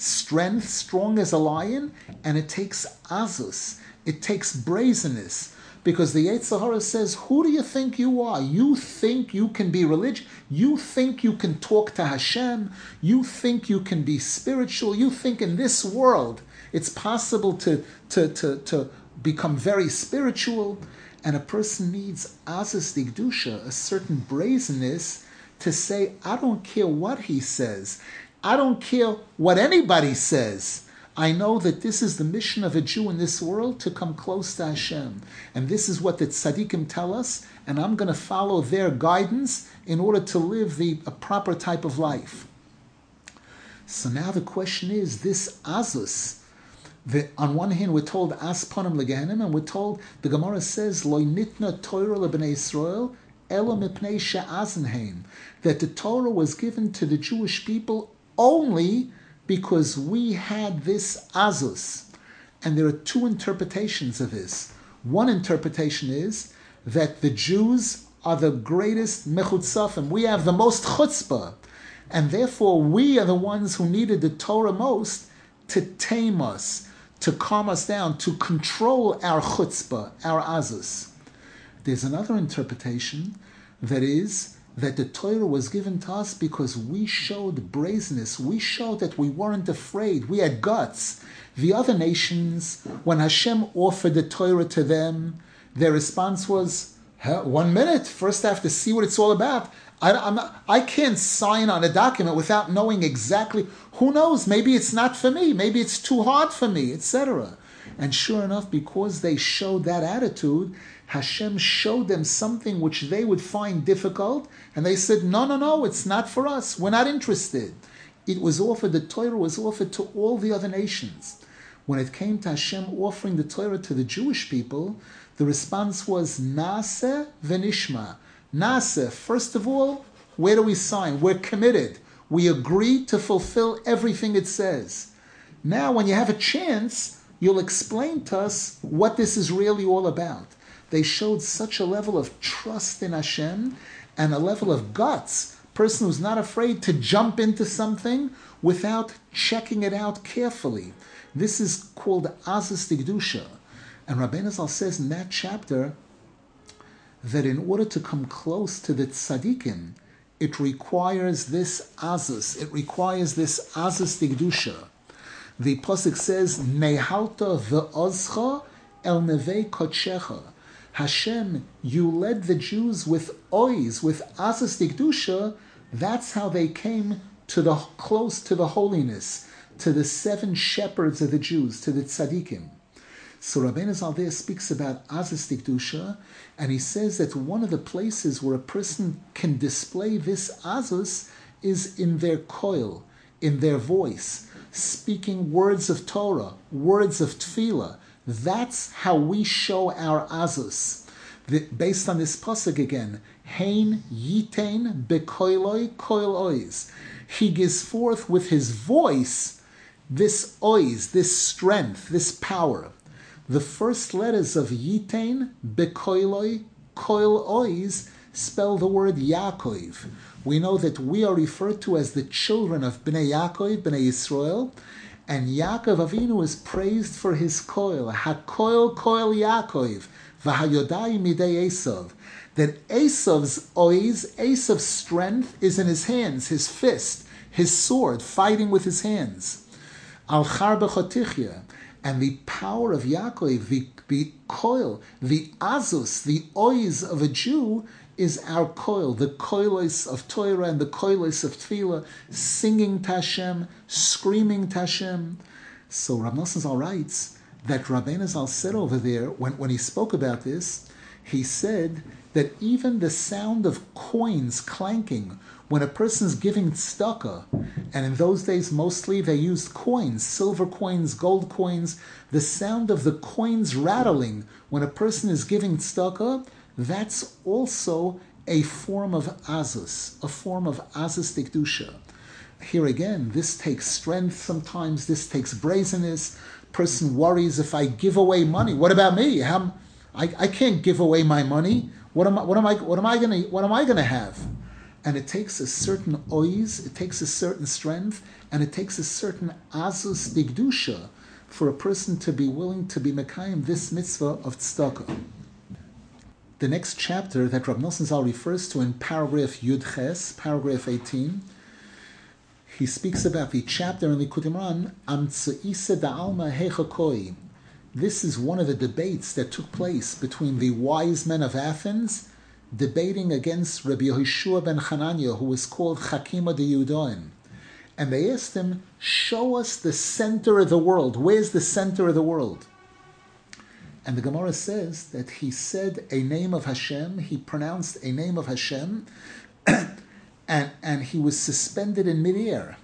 A: strength, strong as a lion, and it takes azus. It takes brazenness because the Yetzer Hara says, Who do you think you are? You think you can be religious? You think you can talk to Hashem? You think you can be spiritual? You think in this world it's possible to, to, to, to become very spiritual? And a person needs Azus Digdusha, a certain brazenness, to say, I don't care what he says. I don't care what anybody says. I know that this is the mission of a Jew in this world to come close to Hashem. And this is what the tzaddikim tell us, and I'm going to follow their guidance in order to live the a proper type of life. So now the question is this azus. The, on one hand, we're told as ponim legehenim, and we're told the Gemara says loy nitna Torah lebnei Israel elo mipnei she'azenheim that the Torah was given to the Jewish people only because we had this azus. And there are two interpretations of this. One interpretation is that the Jews are the greatest mechutzafim. We have the most chutzpah. And therefore, we are the ones who needed the Torah most to tame us, to calm us down, to control our chutzpah, our azus. There's another interpretation that is that the Torah was given to us because we showed brazenness. We showed that we weren't afraid. We had guts. The other nations, when Hashem offered the Torah to them, their response was, one minute, first I have to see what it's all about. I, not, I can't sign on a document without knowing exactly. Who knows? Maybe it's not for me. Maybe it's too hard for me, etc. And sure enough, because they showed that attitude, Hashem showed them something which they would find difficult, and they said, No, no, no, it's not for us. We're not interested. It was offered, the Torah was offered to all the other nations. When it came to Hashem offering the Torah to the Jewish people, the response was Nase venishma. Nase, first of all, where do we sign? We're committed. We agree to fulfill everything it says. Now, when you have a chance, you'll explain to us what this is really all about. They showed such a level of trust in Hashem and a level of guts. Person who's not afraid to jump into something without checking it out carefully. This is called Azus Digdusha. And Rabbeinu Zal says in that chapter that in order to come close to the tzaddikim, it requires this azus. It requires this azus digdusha. The pasuk says, "Nehalta ve'ozcha el nevei kodshecha." Hashem, you led the Jews with ois, with asas digdusha. That's how they came to the close to the holiness, to the seven shepherds of the Jews, to the tzaddikim. So Rabbeinu Zal speaks about asas digdusha, and he says that one of the places where a person can display this azus is in their coil, in their voice, speaking words of Torah, words of tefillah, that's how we show our azus. the, based on this pasuk again, Hein yitain bekoiloi koil ois. He gives forth with his voice this ois, this strength, this power. The first letters of yitain bekoiloi koil ois spell the word Yaakov. We know that we are referred to as the children of Bnei Yaakov, Bnei Israel, and Yaakov Avinu is praised for his koil, hakoil koil Yaakov, v'hayodai midei Esav. That Esav's ois, Esav's strength is in his hands, his fist, his sword, fighting with his hands. Al char and the power of Yaakov, the, the koil, the azus, the ois of a Jew is our koil, the koilos of Torah and the koilos of Tefillah, singing Tashem, screaming Tashem. So Rav Nosson writes that Rabbeinu Zal said over there, when, when he spoke about this, he said that even the sound of coins clanking when a person is giving tzedakah, and in those days mostly they used coins, silver coins, gold coins, the sound of the coins rattling when a person is giving tzedakah, that's also a form of azus, a form of azus dikdusha. Here again, this takes strength sometimes, this takes brazenness. Person worries if I give away money. What about me? I, I can't give away my money. What am I, what am I, what am I gonna, what am I gonna have? And it takes a certain ois, it takes a certain strength, and it takes a certain azus digdusha for a person to be willing to be mekayim this mitzvah of tzedakah the next chapter that Rab Nosson Zal refers to in paragraph Yud Ches, paragraph 18, he speaks about the chapter in Likutei Moharan, Amtsu'isa da'alma hechakoi. This is one of the debates that took place between the wise men of Athens debating against Rabbi Yehoshua ben Hanania, who was called Chakima de Yudoin. And they asked him, Show us the center of the world. Where's the center of the world? And the Gemara says that he said a name of Hashem, he pronounced a name of Hashem, and, and he was suspended in midair.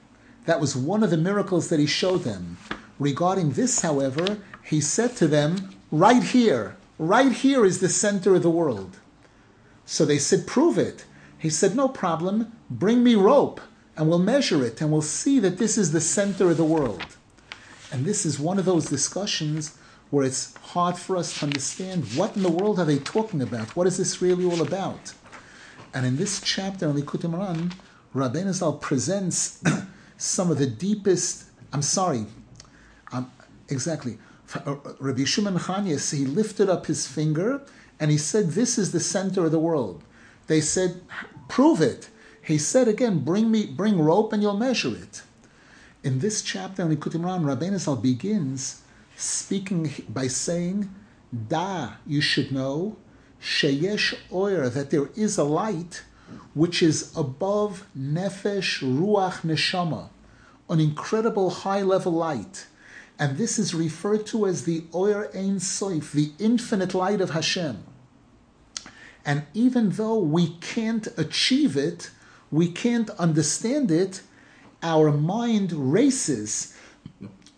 A: That was one of the miracles that he showed them. Regarding this, however, he said to them, Right here, right here is the center of the world. So they said, Prove it. He said, No problem, bring me rope, and we'll measure it, and we'll see that this is the center of the world. And this is one of those discussions where it's hard for us to understand what in the world are they talking about? What is this really all about? And in this chapter in Likutei Moharan, Rabbeinu Zal presents some of the deepest. I'm sorry, um, exactly. Uh, Rabbi Shimon Chanias, he lifted up his finger and he said, "This is the center of the world." They said, "Prove it." He said again, "Bring me, bring rope, and you'll measure it." In this chapter in Likutei Moharan, Rabbeinu Zal begins speaking by saying, Da, you should know, Sheyesh Oyer, that there is a light which is above Nefesh Ruach Neshama, an incredible high level light. And this is referred to as the Oyer Ein Soif, the infinite light of Hashem. And even though we can't achieve it, we can't understand it, our mind races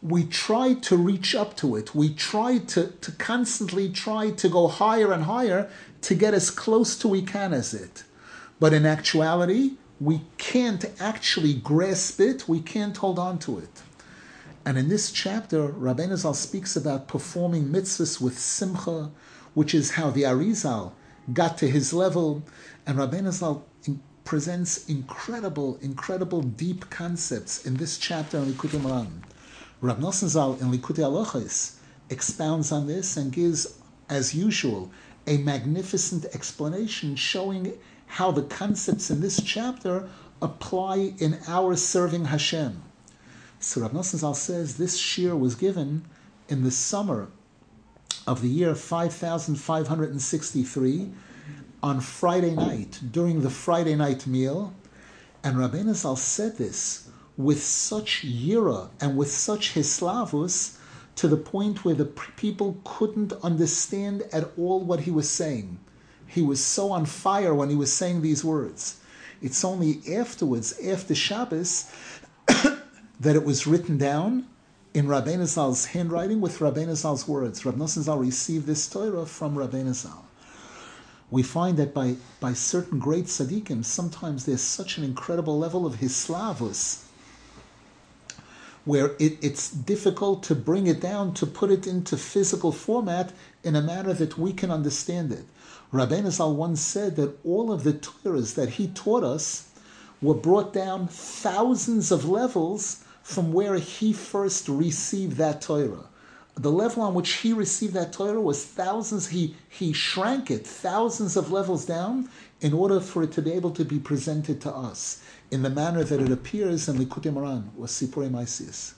A: we try to reach up to it. We try to, to constantly try to go higher and higher to get as close to we can as it. But in actuality, we can't actually grasp it, we can't hold on to it. And in this chapter, Rabbeinu Zal speaks about performing mitzvahs with simcha, which is how the Arizal got to his level. And Rabbeinu Zal presents incredible, incredible deep concepts in this chapter in Likutei Moharan. Rav Nosson Zal in Likutei Halachos expounds on this and gives, as usual, a magnificent explanation showing how the concepts in this chapter apply in our serving Hashem. So Rav Nosson Zal says this shir was given in the summer of the year 5563 on Friday night, during the Friday night meal. And Rabbeinu Zal said this with such yira and with such hislavus to the point where the people couldn't understand at all what he was saying. He was so on fire when he was saying these words. It's only afterwards, after Shabbos, that it was written down in Rabbeinu Zal's handwriting with Rabbeinu Zal's words. Rabbi Nosson Zal received this Torah from Rabbeinu Zal. we find that by, by certain great tzaddikim, sometimes there's such an incredible level of hislavus where it, it's difficult to bring it down, to put it into physical format in a manner that we can understand it. Rabbeinu Zal once said that all of the Torahs that he taught us were brought down thousands of levels from where he first received that Torah the level on which he received that Torah was thousands, he, he shrank it thousands of levels down in order for it to be able to be presented to us in the manner that it appears in Likutei Moharan or Sipurei Maisius.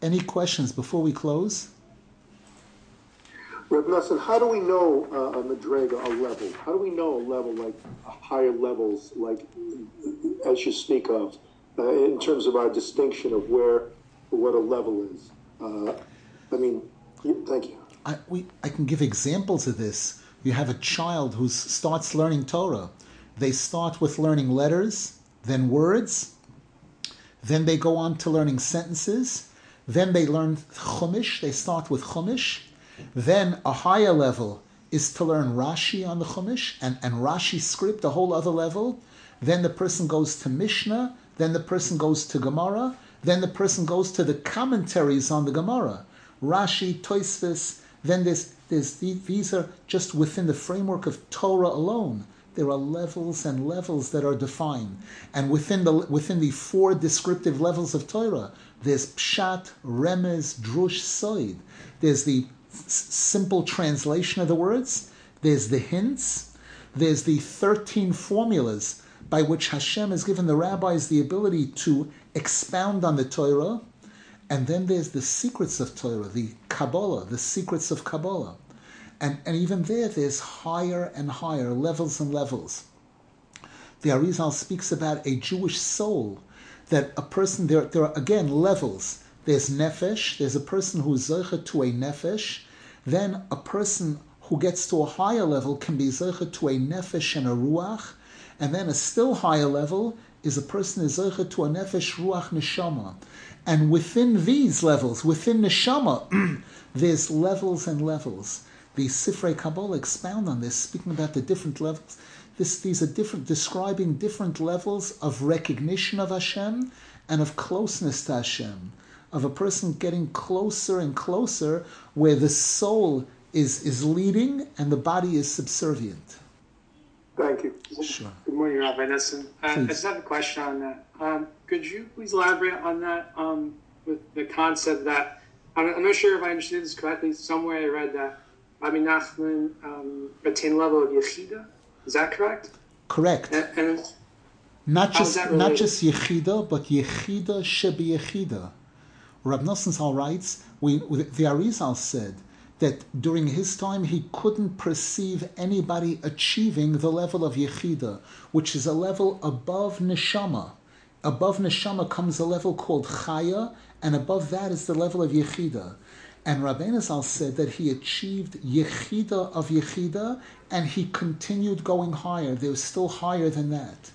A: Any questions before we close?
B: Reb Nassan, how do we know uh, a madrega, a level? How do we know a level like higher levels, like as you speak of, uh, in terms of our distinction of where what a level is? Uh, I mean, thank you.
A: I, we, I can give examples of this. You have a child who starts learning Torah. They start with learning letters, then words, then they go on to learning sentences, then they learn Chumash, they start with Chumash, then a higher level is to learn Rashi on the Chumash and, and Rashi script, a whole other level. Then the person goes to Mishnah, then the person goes to Gemara, then the person goes to the commentaries on the Gemara. Rashi, Toisvis, then there's, there's, these are just within the framework of Torah alone. There are levels and levels that are defined. And within the, within the four descriptive levels of Torah, there's Pshat, Remez, Drush, Soid. There's the s- simple translation of the words, there's the hints, there's the 13 formulas by which Hashem has given the rabbis the ability to expound on the Torah and then there's the secrets of Torah, the Kabbalah, the secrets of Kabbalah. And, and even there, there's higher and higher levels and levels. The Arizal speaks about a Jewish soul, that a person, there, there are again levels. There's nefesh, there's a person who's zeicha to a nefesh, then a person who gets to a higher level can be zeicha to a nefesh and a ruach, and then a still higher level is a person is zeicha to a nefesh ruach neshama. And within these levels, within neshama, there's levels and levels. The Sifrei Kabbalah expound on this, speaking about the different levels. This, these are different, describing different levels of recognition of Hashem and of closeness to Hashem, of a person getting closer and closer, where the soul is is leading and the body is subservient.
B: Thank you.
A: Sure.
C: Good morning, Rabbi Nissen. Uh, I just have a question on that. Um, could you please elaborate on that um, with the concept that I'm, I'm, not sure if I understood this correctly. Somewhere I read that Rabbi Nachman um, attained level of yechida. Is that correct?
A: Correct.
C: And, and
A: not just not just yechida, but yechida shebi yechida. Rab Nosson writes, we, the Arizal said that during his time he couldn't perceive anybody achieving the level of Yechida, which is a level above Neshama. Above Neshama comes a level called Chaya, and above that is the level of Yechida. And Rabbeinu Zal said that he achieved Yechida of Yechida, and he continued going higher. There was still higher than that.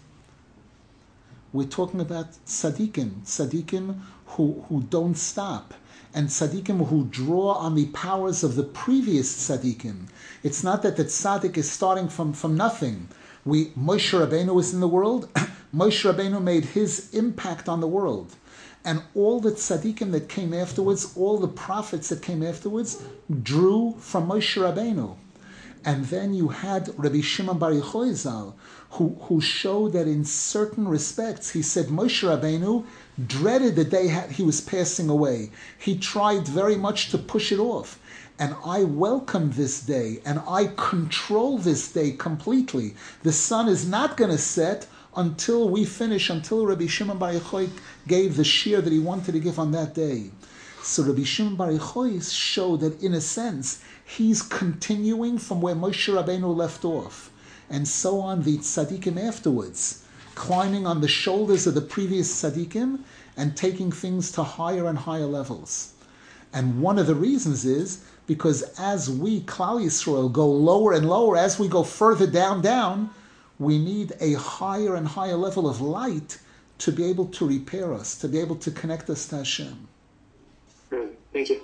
A: We're talking about tzaddikim, tzaddikim who, who don't stop and tzaddikim who draw on the powers of the previous tzaddikim. It's not that the tzaddik is starting from, from nothing. We Moshe Rabbeinu was in the world. Moshe Rabbeinu made his impact on the world. And all the tzaddikim that came afterwards, all the prophets that came afterwards, drew from Moshe Rabbeinu. And then you had Rabbi Shimon Bar Yochai who, who showed that in certain respects, he said Moshe Rabbeinu dreaded the day he was passing away. He tried very much to push it off. And I welcome this day, and I control this day completely. The sun is not going to set until we finish, until Rabbi Shimon Bar Yochai gave the shear that he wanted to give on that day. So Rabbi Shimon Bar Yochai showed that, in a sense, he's continuing from where Moshe Rabbeinu left off. And so on the tzaddikim afterwards climbing on the shoulders of the previous tzaddikim and taking things to higher and higher levels. And one of the reasons is because as we, Klal Yisrael, go lower and lower, as we go further down, down, we need a higher and higher level of light to be able to repair us, to be able to connect us to Hashem.
C: Thank you.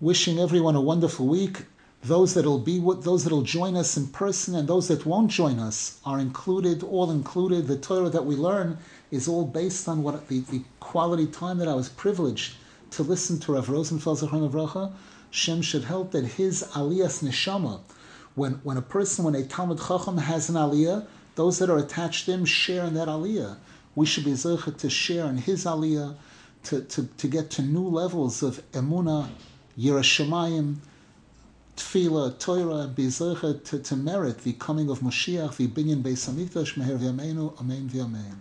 A: Wishing everyone a wonderful week. those that'll be with those that'll join us in person and those that won't join us are included, all included. The Torah that we learn is all based on what the, the quality time that I was privileged to listen to Rav Rosenfeld Zachron Avracha. Shem should help that his aliyah's neshama, when when a person, when a Talmud Chacham has an aliyah, those that are attached to him share in that aliyah. We should be zeichet to share in his aliyah, to, to, to get to new levels of emuna, yiras shamayim, tefillah, Torah, be zeichet to, to merit the coming of Moshiach, the binyan Beis Hamikdash, meher v'yameinu, amen v'yamein.